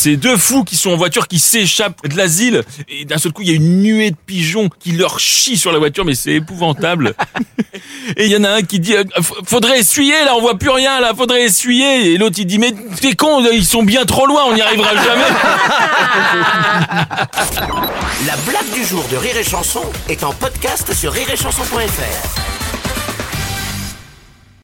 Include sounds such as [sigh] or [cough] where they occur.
C'est deux fous qui sont en voiture qui s'échappent de l'asile et d'un seul coup il y a une nuée de pigeons qui leur chient sur la voiture mais c'est épouvantable. [laughs] et il y en a un qui dit euh, faudrait essuyer là on voit plus rien là faudrait essuyer et l'autre il dit mais t'es con ils sont bien trop loin on n'y arrivera jamais. La blague du jour de Rire et Chanson est en podcast sur rireetchanson.fr.